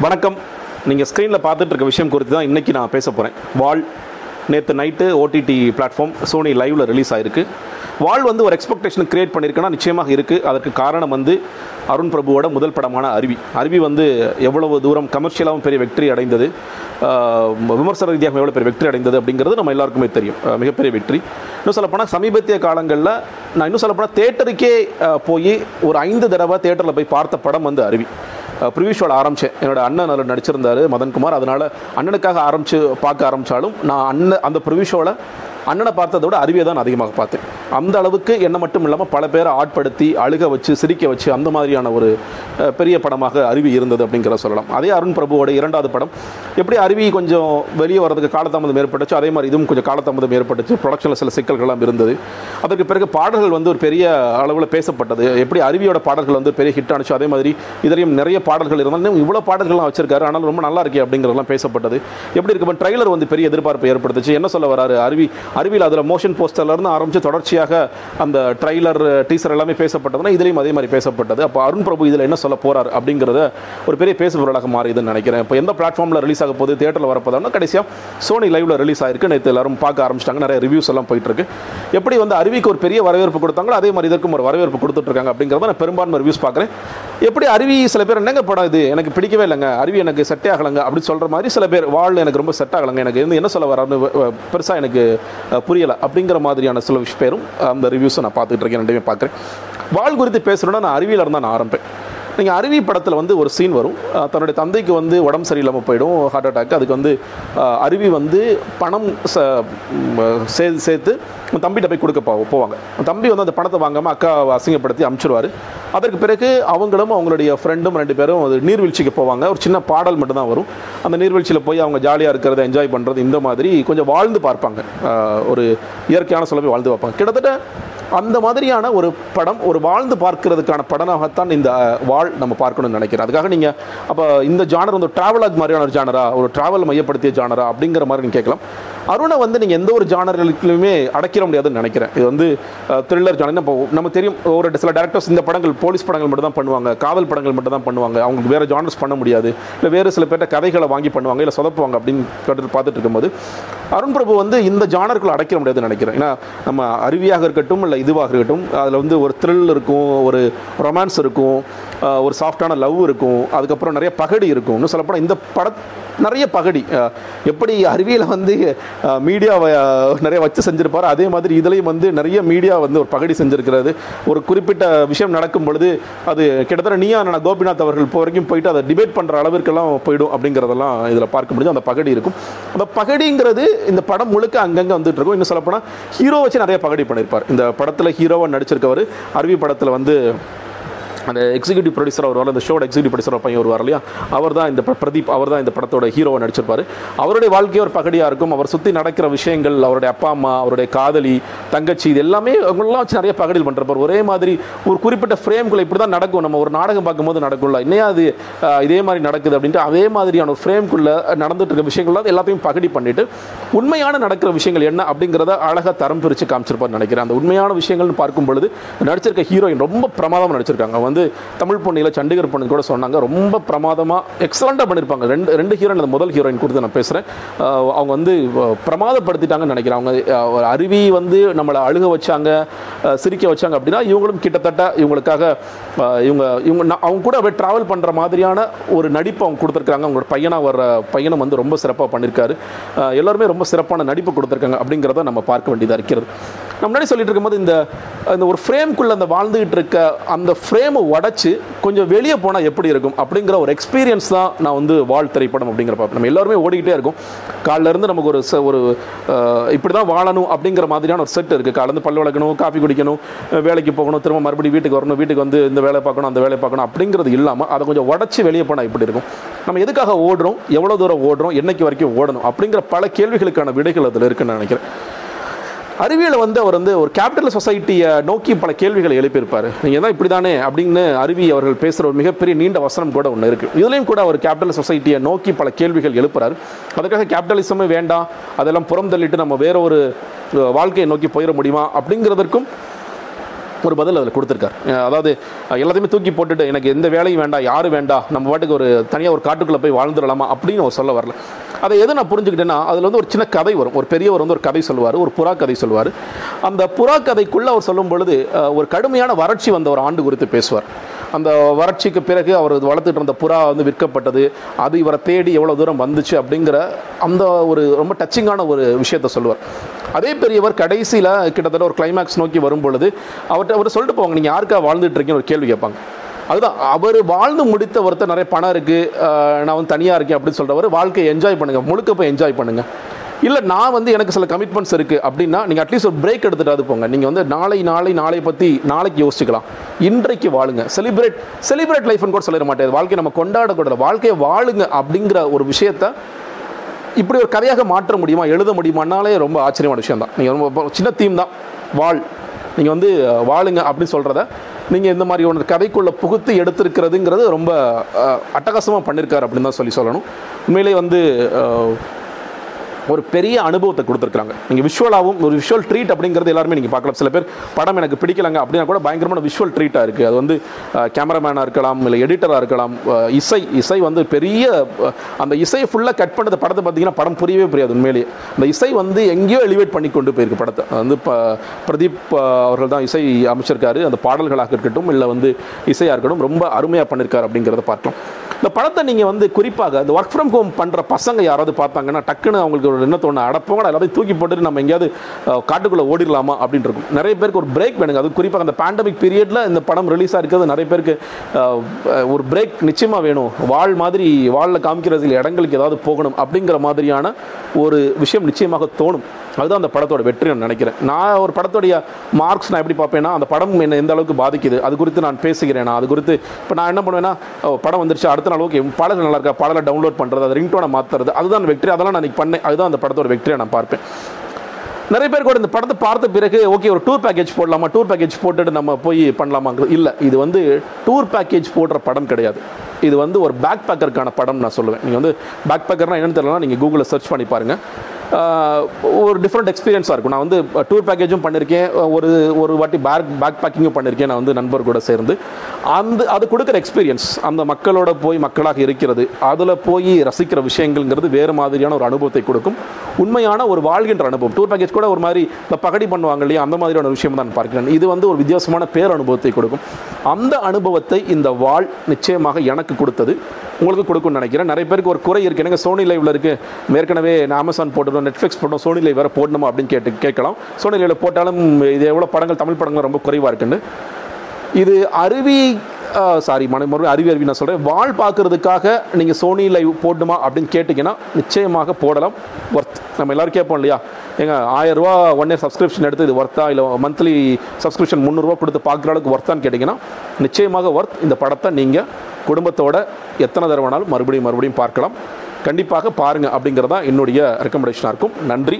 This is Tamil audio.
வணக்கம். நீங்கள் ஸ்க்ரீனில் பார்த்துட்டு இருக்க விஷயம் குறித்து தான் இன்றைக்கி நான் பேச போகிறேன் வால் நேற்று நைட்டு ஓடிடி பிளாட்ஃபார்ம் சோனி லைவில் ரிலீஸ் ஆயிருக்கு. வால் வந்து ஒரு எக்ஸ்பெக்டேஷன் கிரியேட் பண்ணியிருக்குன்னா நிச்சயமாக இருக்குது அதற்கு காரணம் வந்து அருண் பிரபுவோட முதல் படமான அருவி. அருவி வந்து எவ்வளவு தூரம் கமர்ஷியலாகவும் பெரிய வெற்றி அடைந்தது. விமர்சன ரீதியாக எவ்வளோ பெரிய வெற்றி அடைந்தது அப்படிங்கிறது நம்ம எல்லாருக்குமே தெரியும். மிகப்பெரிய வெற்றி. இன்னும் சொல்லப்போனால் சமீபத்திய காலங்களில் நான் இன்னும் சொல்லப்போனால் தேட்டருக்கே போய் ஒரு ஐந்து தடவை தேட்டரில் போய் பார்த்த படம் வந்து அருவி. ப்ரிவியூ ஷோவில் ஆரம்பித்தேன் என்னோட அண்ணன் அதில் நடிச்சிருந்தார் மதன்குமார். அதனால் அண்ணனுக்காக ஆரம்பித்து பார்க்க ஆரம்பித்தாலும் நான் அண்ணன் அந்த ப்ரிவியூ ஷோவில் அண்ணனை பார்த்ததை விட அருவியை தான் நான் அதிகமாக பார்த்தேன். அந்த அளவுக்கு என்ன மட்டும் இல்லாமல் பல பேரை ஆட்படுத்தி அழுக வச்சு சிரிக்க வச்சு அந்த மாதிரியான ஒரு பெரிய படமாக அருவி இருந்தது அப்படிங்கிற சொல்லலாம். அதே அருண் பிரபுவோட இரண்டாவது படம் எப்படி அருவி கொஞ்சம் வெளியே வரதுக்கு காலதாமதம் ஏற்பட்டுச்சு? அதே மாதிரி இதுவும் கொஞ்சம் காலதாமதம் ஏற்பட்டுச்சு. ப்ரொடக்ஷனில் சில சிக்கல்கள்லாம் இருந்தது. அதற்கு பிறகு பாடல்கள் வந்து ஒரு பெரிய அளவில் பேசப்பட்டது. எப்படி அருவியோட பாடல்கள் வந்து பெரிய ஹிட் ஆனிச்சோ அதே மாதிரி இதிலையும் நிறைய பாடல்கள் இருந்தாலும் இவ்வளோ பாடல்கள்லாம் வச்சிருக்காரு. ஆனால் ரொம்ப நல்லா இருக்கே அப்படிங்கிறதெல்லாம் பேசப்பட்டது. எப்படி இருக்கு ட்ரைலர் வந்து பெரிய எதிர்பார்ப்பு ஏற்படுத்துச்சு. என்ன சொல்ல வராரு? அருவி அருவியில் அதில் மோஷன் போஸ்டர்லேருந்து ஆரம்பித்து தொடர்ச்சியாக அந்த ட்ரைலர் டீசர் எல்லாமே பேசப்பட்டதுன்னா இதுலேயும் அதே மாதிரி பேசப்பட்டது. அப்போ அருண் பிரபு இதில் என்ன சொல்ல போகிறார் அப்படிங்கிறத ஒரு பெரிய பேசுபொருளாக மாறிதுன்னு நினைக்கிறேன். இப்போ எந்த பிளாட்ஃபார்மில் ரிலீஸ் ஆக போகுது தேட்டரில் வரப்போதான்னா கடைசியாக சோனி லைவ்ல ரிலீஸ் ஆயிருக்கு. நேற்று எல்லாரும் பார்க்க ஆரம்பிச்சிட்டாங்க. நிறைய ரிவ்யூஸ் எல்லாம் போயிட்டு இருக்கு எப்படி வந்து அருவிக்கு ஒரு பெரிய வரவேற்பு கொடுத்தாங்களோ அதே மாதிரி இதற்கும் ஒரு வரவேற்பு கொடுத்துட்டு இருக்காங்க அப்படிங்கிறத நான் பெரும்பான்மை ரிவ்யூஸ் பார்க்குறேன். எப்படி அருவி சில பேர் என்னங்க படம் இது? எனக்கு பிடிக்கவே இல்லைங்க. அருவி எனக்கு செட் ஆகலைங்க அப்படின்னு சொல்கிற மாதிரி சில பேர் வாழ் எனக்கு ரொம்ப செட் ஆகலைங்க. எனக்கு வந்து என்ன சொல்ல வரான்னு பெருசாக எனக்கு புரியலை. அப்படிங்கிற மாதிரியான சில விஷயம் பேரும் அந்த ரிவ்யூஸை நான் பார்த்துட்டு இருக்கேன். ரெண்டுமே பார்க்குறேன். வாழ் குறித்து பேசணும்னா நான் அருவியில் இருந்தால் நான் ஆரம்பிப்பேன். நீங்கள் அருவி படத்தில் வந்து ஒரு சீன் வரும். தன்னுடைய தந்தைக்கு வந்து உடம்பு சரியில்லாமல் போயிடும் ஹார்ட் அட்டாக் அதுக்கு வந்து அருவி வந்து பணம் ச சே- சேர்த்து தம்பிகிட்ட போய் கொடுக்க போவாங்க. தம்பி வந்து அந்த பணத்தை வாங்காமல் அக்கா அசிங்கப்படுத்தி அனுப்பிச்சிடுவார் அதற்கு பிறகு அவங்களும் அவங்களுடைய ஃப்ரெண்டும் ரெண்டு பேரும் அது நீர்வீழ்ச்சிக்கு போவாங்க. ஒரு சின்ன பாடல் மட்டும்தான் வரும். அந்த நீர்வீழ்ச்சியில் போய் அவங்க ஜாலியாக இருக்கிறத என்ஜாய் பண்ணுறது இந்த மாதிரி கொஞ்சம் வாழ்ந்து பார்ப்பாங்க. ஒரு இயற்கையான சொல்ல வாழ்ந்து பார்ப்பாங்க. கிட்டத்தட்ட அந்த மாதிரியான ஒரு படம் ஒரு வாழ்ந்து பார்க்கறதுக்கான படமாகத்தான் இந்த வாழ் நம்ம பார்க்கணும்னு நினைக்கிறேன். அதுக்காக நீங்கள் அப்போ இந்த ஜானர் வந்து ட்ராவலாக் மாதிரியான ஒரு ஜானரா ஒரு ட்ராவல் மையப்படுத்திய ஜானரா அப்படிங்கிற மாதிரி நீங்கள் கேட்கலாம். அருணை வந்து நீங்கள் எந்த ஒரு ஜானர்களுக்குமே அடைக்கிற முடியாதுன்னு நினைக்கிறேன். இது வந்து த்ரில்லர் ஜானர் இப்போ நமக்கு தெரியும் ஒரு சில டேரக்டர்ஸ் இந்த படங்கள் போலீஸ் படங்கள் மட்டும் தான் பண்ணுவாங்க. காதல் படங்கள் மட்டும் தான் பண்ணுவாங்க. அவங்களுக்கு வேறு ஜானர்ஸ் பண்ண முடியாது. இல்லை வேறு சில பேர்ட்ட கதைகளை வாங்கி பண்ணுவாங்க இல்லை சொதப்புவாங்க அப்படின்னு கேட்டு பார்த்துட்டு இருக்கும்போது அருண் பிரபு வந்து இந்த ஜானருக்குள்ள அடைக்கிற முடியாதுன்னு நினைக்கிறேன். ஏன்னா நம்ம அருவியாக இருக்கட்டும் இல்லை இதுவாக இருக்கட்டும் அதில் வந்து ஒரு த்ரில் இருக்கும் ஒரு ரொமான்ஸ் இருக்கும் ஒரு சாஃப்டான லவ் இருக்கும் அதுக்கப்புறம் நிறைய பகடி இருக்கும். இன்னும் சொல்லப்போனால் இந்த பட நிறைய பகடி. எப்படி அறிவியலை வந்து மீடியாவை நிறைய வச்சு செஞ்சுருப்பார் அதே மாதிரி இதுலேயும் வந்து நிறைய மீடியா வந்து ஒரு பகடி செஞ்சுருக்கிறது. ஒரு குறிப்பிட்ட விஷயம் நடக்கும் பொழுது அது கிட்டத்தட்ட நீயா நான் கோபிநாத் அவர்கள் இப்போ வரைக்கும் போயிட்டு அதை டிபேட் பண்ணுற அளவிற்கெல்லாம் போயிடும் அப்படிங்கிறதெல்லாம் இதில் பார்க்க முடியும் அந்த பகடி இருக்கும். அந்த பகடிங்கிறது இந்த படம் முழுக்க அங்கங்கே வந்துட்டு இருக்கும் இன்னும் சொல்லப்போனால் ஹீரோ வச்சு நிறைய பகடி பண்ணியிருப்பார் இந்த படத்தில் ஹீரோவாக நடிச்சிருக்கவர் அருவி படத்தில் வந்து அந்த எக்ஸிக்யூட்டிவ் ப்ரொடியூசர் அவர் வரல அந்த ஷோட எக்ஸிக்யூட்டிவ் ப்ரொடியூசர் பையன் வருவார் இல்லையா? அவர் தான் இந்த பிரதீப் அவர் தான் இந்த படத்தோட ஹீரோவை நடிச்சிருப்பார். அவருடைய வாழ்க்கையே ஒரு பகடியாக இருக்கும். அவர் சுற்றி நடக்கிற விஷயங்கள் அவருடைய அப்பா அம்மா அவருடைய காதலி தங்கச்சி இது எல்லாமே அவங்களெல்லாம் வச்சு நிறைய பகடில் பண்ணுறப்பார் ஒரே மாதிரி ஒரு குறிப்பிட்ட ஃப்ரேம்குள்ளே இப்படி தான் நடக்கும். நம்ம ஒரு நாடகம் பார்க்கும்போது நடக்கும்ல. இன்னையா அது? இதே மாதிரி நடக்குது அப்படின்ட்டு அதே மாதிரியான ஒரு ஃப்ரேம்குள்ளே நடந்துட்டு இருக்க விஷயங்கள்லாம் எல்லாத்தையும் பகடி பண்ணிவிட்டு உண்மையான நடக்கிற விஷயங்கள் என்ன அப்படிங்கிறத அழகாக தரம் பிரித்து காமிச்சிருப்பார் நினைக்கிறேன். அந்த உண்மையான விஷயங்கள்னு பார்க்கும் பொழுது நடிச்சிருக்க ஹீரோயின் ரொம்ப பிரமாதமாக நடிச்சிருக்காங்க. வந்து தமிழ் பொண்ணில் சண்டிகர் பொண்ணு கூட சொன்னாங்க. ரொம்ப பிரமாதமாக எக்ஸலண்ட்டாக பண்ணியிருப்பாங்க ரெண்டு ரெண்டு ஹீரோயின் அந்த முதல் ஹீரோயின் கொடுத்து நான் பேசுகிறேன் அவங்க வந்து பிரமாதப்படுத்திட்டாங்கன்னு நினைக்கிறேன். அவங்க ஒரு அருவி வந்து நம்மளை அழுக வச்சாங்க சிரிக்க வச்சாங்க அப்படின்னா இவங்களும் கிட்டத்தட்ட இவங்களுக்காக இவங்க இவங்க நான் அவங்க கூட அப்படியே ட்ராவல் பண்ணுற மாதிரியான ஒரு நடிப்பு அவங்க கொடுத்துருக்காங்க அவங்களோட பையனாக வர்ற பையனும் வந்து ரொம்ப சிறப்பாக பண்ணியிருக்காரு எல்லாருமே ரொம்ப சிறப்பான நடிப்பு கொடுத்துருக்காங்க அப்படிங்கிறத நம்ம பார்க்க வேண்டியதாக இருக்கிறது. நம்ம முன்னாடி சொல்லிட்டு இருக்கும்போது இந்த இந்த ஒரு ஃப்ரேம்குள்ளே அந்த வாழ்ந்துகிட்டு இருக்க அந்த ஃப்ரேமை உடச்சி கொஞ்சம் வெளியே போனால் எப்படி இருக்கும் அப்படிங்கிற ஒரு எக்ஸ்பீரியன்ஸ் தான் நான் வந்து வாழ் திரைப்படம் அப்படிங்கிற பார்ப்பேன். நம்ம எல்லாருமே ஓடிக்கிட்டே இருக்கும். காலைல இருந்து நமக்கு ஒரு ச- ஒரு இப்படி தான் வாழணும் அப்படிங்கிற மாதிரியான ஒரு செட் இருக்குது காலேருந்து இருந்து பல்லு விளக்கணும் காஃபி குடிக்கணும் வேலைக்கு போகணும் திரும்ப மறுபடியும் வீட்டுக்கு வரணும் வீட்டுக்கு வந்து இந்த வேலை பார்க்கணும் அந்த வேலை பார்க்கணும் அப்படிங்கிறது இல்லாமல் அதை கொஞ்சம் உடச்சி வெளியே போனால் இப்படி இருக்கும்? நம்ம எதுக்காக ஓடுறோம்? எவ்வளோ தூரம் ஓடுறோம்? என்றைக்கு வரைக்கும் ஓடணும்? அப்படிங்கிற பல கேள்விகளுக்கான விடைகள் அதில் இருக்குன்னு நினைக்கிறேன். அறிவியலை வந்து அவர் வந்து ஒரு கேபிட்டல் சொசைட்டியை நோக்கி பல கேள்விகளை எழுப்பியிருப்பார். நீங்கள் தான் இப்படி தானே அப்படின்னு அறிவி அவர்கள் பேசுகிற ஒரு மிகப்பெரிய நீண்ட வசனம் கூட ஒன்று இருக்குது இதுலேயும் கூட அவர் கேபிட்டல் சொசைட்டியை நோக்கி பல கேள்விகள் எழுப்புறாரு. அதுக்காக கேபிட்டலிசமே வேண்டாம். அதெல்லாம் புறம் தள்ளிட்டு நம்ம வேற ஒரு வாழ்க்கையை நோக்கி போயிட முடியுமா அப்படிங்கிறதற்கும் ஒரு பதில் அதில் கொடுத்துருக்கார். அதாவது எல்லாத்தையுமே தூக்கி போட்டுட்டு எனக்கு எந்த வேலையும் வேண்டாம் யாரும் வேண்டாம் நம்ம பாட்டுக்கு ஒரு தனியாக ஒரு காட்டுக்குள்ளே போய் வாழ்ந்துடலாமா? அப்படின்னு அவர் சொல்ல வரல. அதை எது நான் புரிஞ்சுக்கிட்டேன்னா அதில் வந்து ஒரு சின்ன கதை வரும். ஒரு பெரியவர் வந்து ஒரு கதை சொல்லுவார் ஒரு புறா கதை சொல்லுவார். அந்த புறா கதைக்குள்ளே அவர் சொல்லும் பொழுது ஒரு கடுமையான வறட்சி வந்த ஒரு ஆண்டு குறித்து பேசுவார். அந்த வறட்சிக்கு பிறகு அவர் வளர்த்துட்டு இருந்த புறா வந்து விற்கப்பட்டது. அது இவரை தேடி எவ்வளோ தூரம் வந்துச்சு அப்படிங்கிற அந்த ஒரு ரொம்ப டச்சிங்கான ஒரு விஷயத்த சொல்லுவார். அதே பெரியவர் கடைசியில் கிட்டத்தட்ட ஒரு கிளைமேக்ஸ் நோக்கி வரும் பொழுது அவர்கிட்ட அவர் சொல்லிட்டு போவாங்க நீங்கள் யாருக்கா வாழ்ந்துட்டுருக்கீங்கன்னு ஒரு கேள்வி கேட்பாங்க. அதுதான் அவர் வாழ்ந்து முடித்த ஒருத்தர் நிறைய பணம் இருக்குது நான் வந்து தனியாக இருக்கேன் அப்படின்னு சொல்கிறவர் வாழ்க்கையை என்ஜாய் பண்ணுங்கள் முழுக்க போய் என்ஜாய் பண்ணுங்கள் இல்லை நான் வந்து எனக்கு சில கமிட்மெண்ட்ஸ் இருக்குது அப்படின்னா நீங்கள் அட்லீஸ்ட் ஒரு பிரேக் எடுத்துட்டு போங்க. நீங்கள் வந்து நாளை நாளை நாளை பற்றி நாளைக்கு யோசிச்சுக்கலாம். இன்றைக்கு வாழுங்க. செலிப்ரேட் செலிப்ரேட் லைஃப்னு கூட சொல்லிட மாட்டேன். வாழ்க்கையை நம்ம கொண்டாடக்கூடாது. வாழ்க்கையை வாழுங்க அப்படிங்கிற ஒரு விஷயத்தை இப்படி ஒரு கதையாக மாற்ற முடியுமா? எழுத முடியுமானாலே ரொம்ப ஆச்சரியமான விஷயம் தான் நீங்கள் ரொம்ப சின்ன தீம் தான். வாழ். நீங்கள் வந்து வாழுங்க அப்படின்னு சொல்கிறத நீங்கள் இந்த மாதிரி ஒன்று கதைக்குள்ளே புகுத்து எடுத்திருக்கிறதுங்கிறது ரொம்ப அட்டகாசமாக பண்ணியிருக்காரு அப்படின்னு தான் சொல்லி சொல்லணும். உண்மையிலே வந்து ஒரு பெரிய அனுபவத்தை கொடுத்துருக்காங்க நீங்கள் விஷுவலாகவும் ஒரு விஷுவல் ட்ரீட் அப்படிங்கிறது எல்லாருமே நீங்கள் பார்க்கலாம். சில பேர் படம் எனக்கு பிடிக்கலங்க அப்படின்னா கூட பயங்கரமான விஷுவல் ட்ரீட்டாக இருக்குது அது வந்து கேமராமேனாக இருக்கலாம் இல்லை எடிட்டராக இருக்கலாம் இசை இசை வந்து பெரிய அந்த இசையை ஃபுல்லாக கட் பண்ணது படத்தை பார்த்தீங்கன்னா படம் புரியவே புரியாது உண்மையிலேயே. அந்த இசை வந்து எங்கேயோ எலிவேட் பண்ணி கொண்டு போயிருக்கு படத்தை. வந்து ப பிரதீப் அவர்கள் தான் இசை அமைச்சிருக்காரு. அந்த பாடல்களாக இருக்கட்டும் இல்லை வந்து இசையாக இருக்கட்டும் ரொம்ப அருமையாக பண்ணியிருக்காரு அப்படிங்கிறத பார்த்தோம் இந்த படத்தை நீங்கள் வந்து குறிப்பாக இந்த ஒர்க் ஃப்ரம் ஹோம் பண்ணுற பசங்க யாராவது பார்த்தாங்கன்னா டக்குன்னு அவங்களுக்கு ஒரு என்ன தோணும் அடப்பவங்க எல்லாத்தையும் தூக்கி போட்டுட்டு நம்ம எங்கேயாவது காட்டுக்குள்ளே ஓடிடலாமா அப்படின்னு இருக்கும். நிறைய பேருக்கு ஒரு பிரேக் வேணுங்க. அது குறிப்பாக அந்த பேண்டமிக் பீரியடில் இந்த படம் ரிலீஸாக இருக்கிறது நிறைய பேருக்கு ஒரு பிரேக் நிச்சயமாக வேணும். வாழ் மாதிரி வாழில் காமிக்கிறதுல இடங்களுக்கு ஏதாவது போகணும் அப்படிங்கிற மாதிரியான ஒரு விஷயம் நிச்சயமாக தோணும். அதுதான் அந்த படத்தோட வெற்றி நான் நினைக்கிறேன். நான் ஒரு படத்துடைய மார்க்ஸ் நான் எப்படி பார்ப்பேன்னா அந்த படம் என்ன எந்த அளவுக்கு பாதிக்குது அது குறித்து நான் பேசுகிறேனா. அது குறித்து இப்போ நான் என்ன பண்ணுவேன்னா படம் வந்துருச்சு அடுத்த நாள் ஓகே பாடல் நல்லா இருக்கா பாடலை டவுன்லோட் பண்ணுறது அது ரிங்டோனை மாற்றுறது அதுதான் வெற்றி. அதெல்லாம் நான் பண்ணேன். அதுதான் அந்த படத்தோட வெற்றியை நான் பார்ப்பேன். நிறைய பேர் கூட இந்த படத்தை பார்த்த பிறகு ஓகே ஒரு டூர் பேக்கேஜ் போடலாமா? டூர் பேக்கேஜ் போட்டுட்டு நம்ம போய் பண்ணலாமாங்கிறது. இல்லை இது வந்து டூர் பேக்கேஜ் போடுற படம் கிடையாது. இது வந்து ஒரு பேக் பேக்கருக்கான படம் நான் சொல்லுவேன். நீங்கள் வந்து பேக் பேக்கர்னால் என்னன்னு தெரியலனா நீங்கள் கூகுளில் சர்ச் பண்ணி பாருங்கள் ஒரு டிஃப்ரெண்ட் எக்ஸ்பீரியன்ஸாக இருக்கும். நான் வந்து டூர் பேக்கேஜும் பண்ணியிருக்கேன் ஒரு ஒரு வாட்டி பேக் பேக் பேக்கிங்கும் பண்ணியிருக்கேன் நான் வந்து நண்பர் கூட சேர்ந்து. அந்த அது கொடுக்குற எக்ஸ்பீரியன்ஸ் அந்த மக்களோட போய் மக்களாக இருக்கிறது அதில் போய் ரசிக்கிற விஷயங்கள்ங்கிறது வேறு மாதிரியான ஒரு அனுபவத்தை கொடுக்கும். உண்மையான ஒரு வாழ்கின்ற அனுபவம். டூர் பேக்கேஜ் கூட ஒரு மாதிரி இந்த பகடி பண்ணுவாங்க இல்லையா அந்த மாதிரியான ஒரு விஷயம் தான் பார்க்கிறேன். இது வந்து ஒரு வித்தியாசமான பேர் அனுபவத்தை கொடுக்கும். அந்த அனுபவத்தை இந்த வாழ் நிச்சயமாக எனக்கு கொடுத்தது. உங்களுக்கு கொடுக்கும்னு நினைக்கிறேன். நிறைய பேருக்கு ஒரு குறை இருக்குது எனக்கு சோனி லைவில் இருக்குது ஏற்கனவே நான் அமேசான் போட்டுருவோம் நெட்ஃப்ளிக்ஸ் போட்டோம் சோனி லைவ் வேறு போடணுமா அப்படின்னு கேட்டு கேட்கலாம். சோனி லைவில் போட்டாலும் இது எவ்வளோ படங்கள் தமிழ் படங்கள் ரொம்ப குறைவாக இருக்குன்னு. இது அருவி சாரி மன அருவி அருவி நான் சொல்கிறேன் வாழ் பார்க்கறதுக்காக நீங்கள் சோனி லைவ் போடணுமா அப்படின்னு கேட்டிங்கன்னா நிச்சயமாக போடலாம். ஒர்த் நம்ம எல்லாரும் கேட்போம் இல்லையா? ஏங்க ஆயிரம் ரூபா ஒன் இயர் சப்ஸ்கிரிப்ஷன் எடுத்து இது ஒர்த்தா இல்லை மந்த்லி சப்ஸ்கிரிப்ஷன் முந்நூறுரூவா கொடுத்து பார்க்குற அளவுக்கு ஒர்த்தான்னு கேட்டிங்கன்னா நிச்சயமாக ஒர்த் இந்த படத்தை நீங்கள் குடும்பத்தோட எத்தனை தடவைனாலும் மறுபடியும் மறுபடியும் பார்க்கலாம். கண்டிப்பாக பாருங்கள் அப்படிங்கிறதா என்னுடைய ரெக்கமெண்டேஷனாக இருக்கும். நன்றி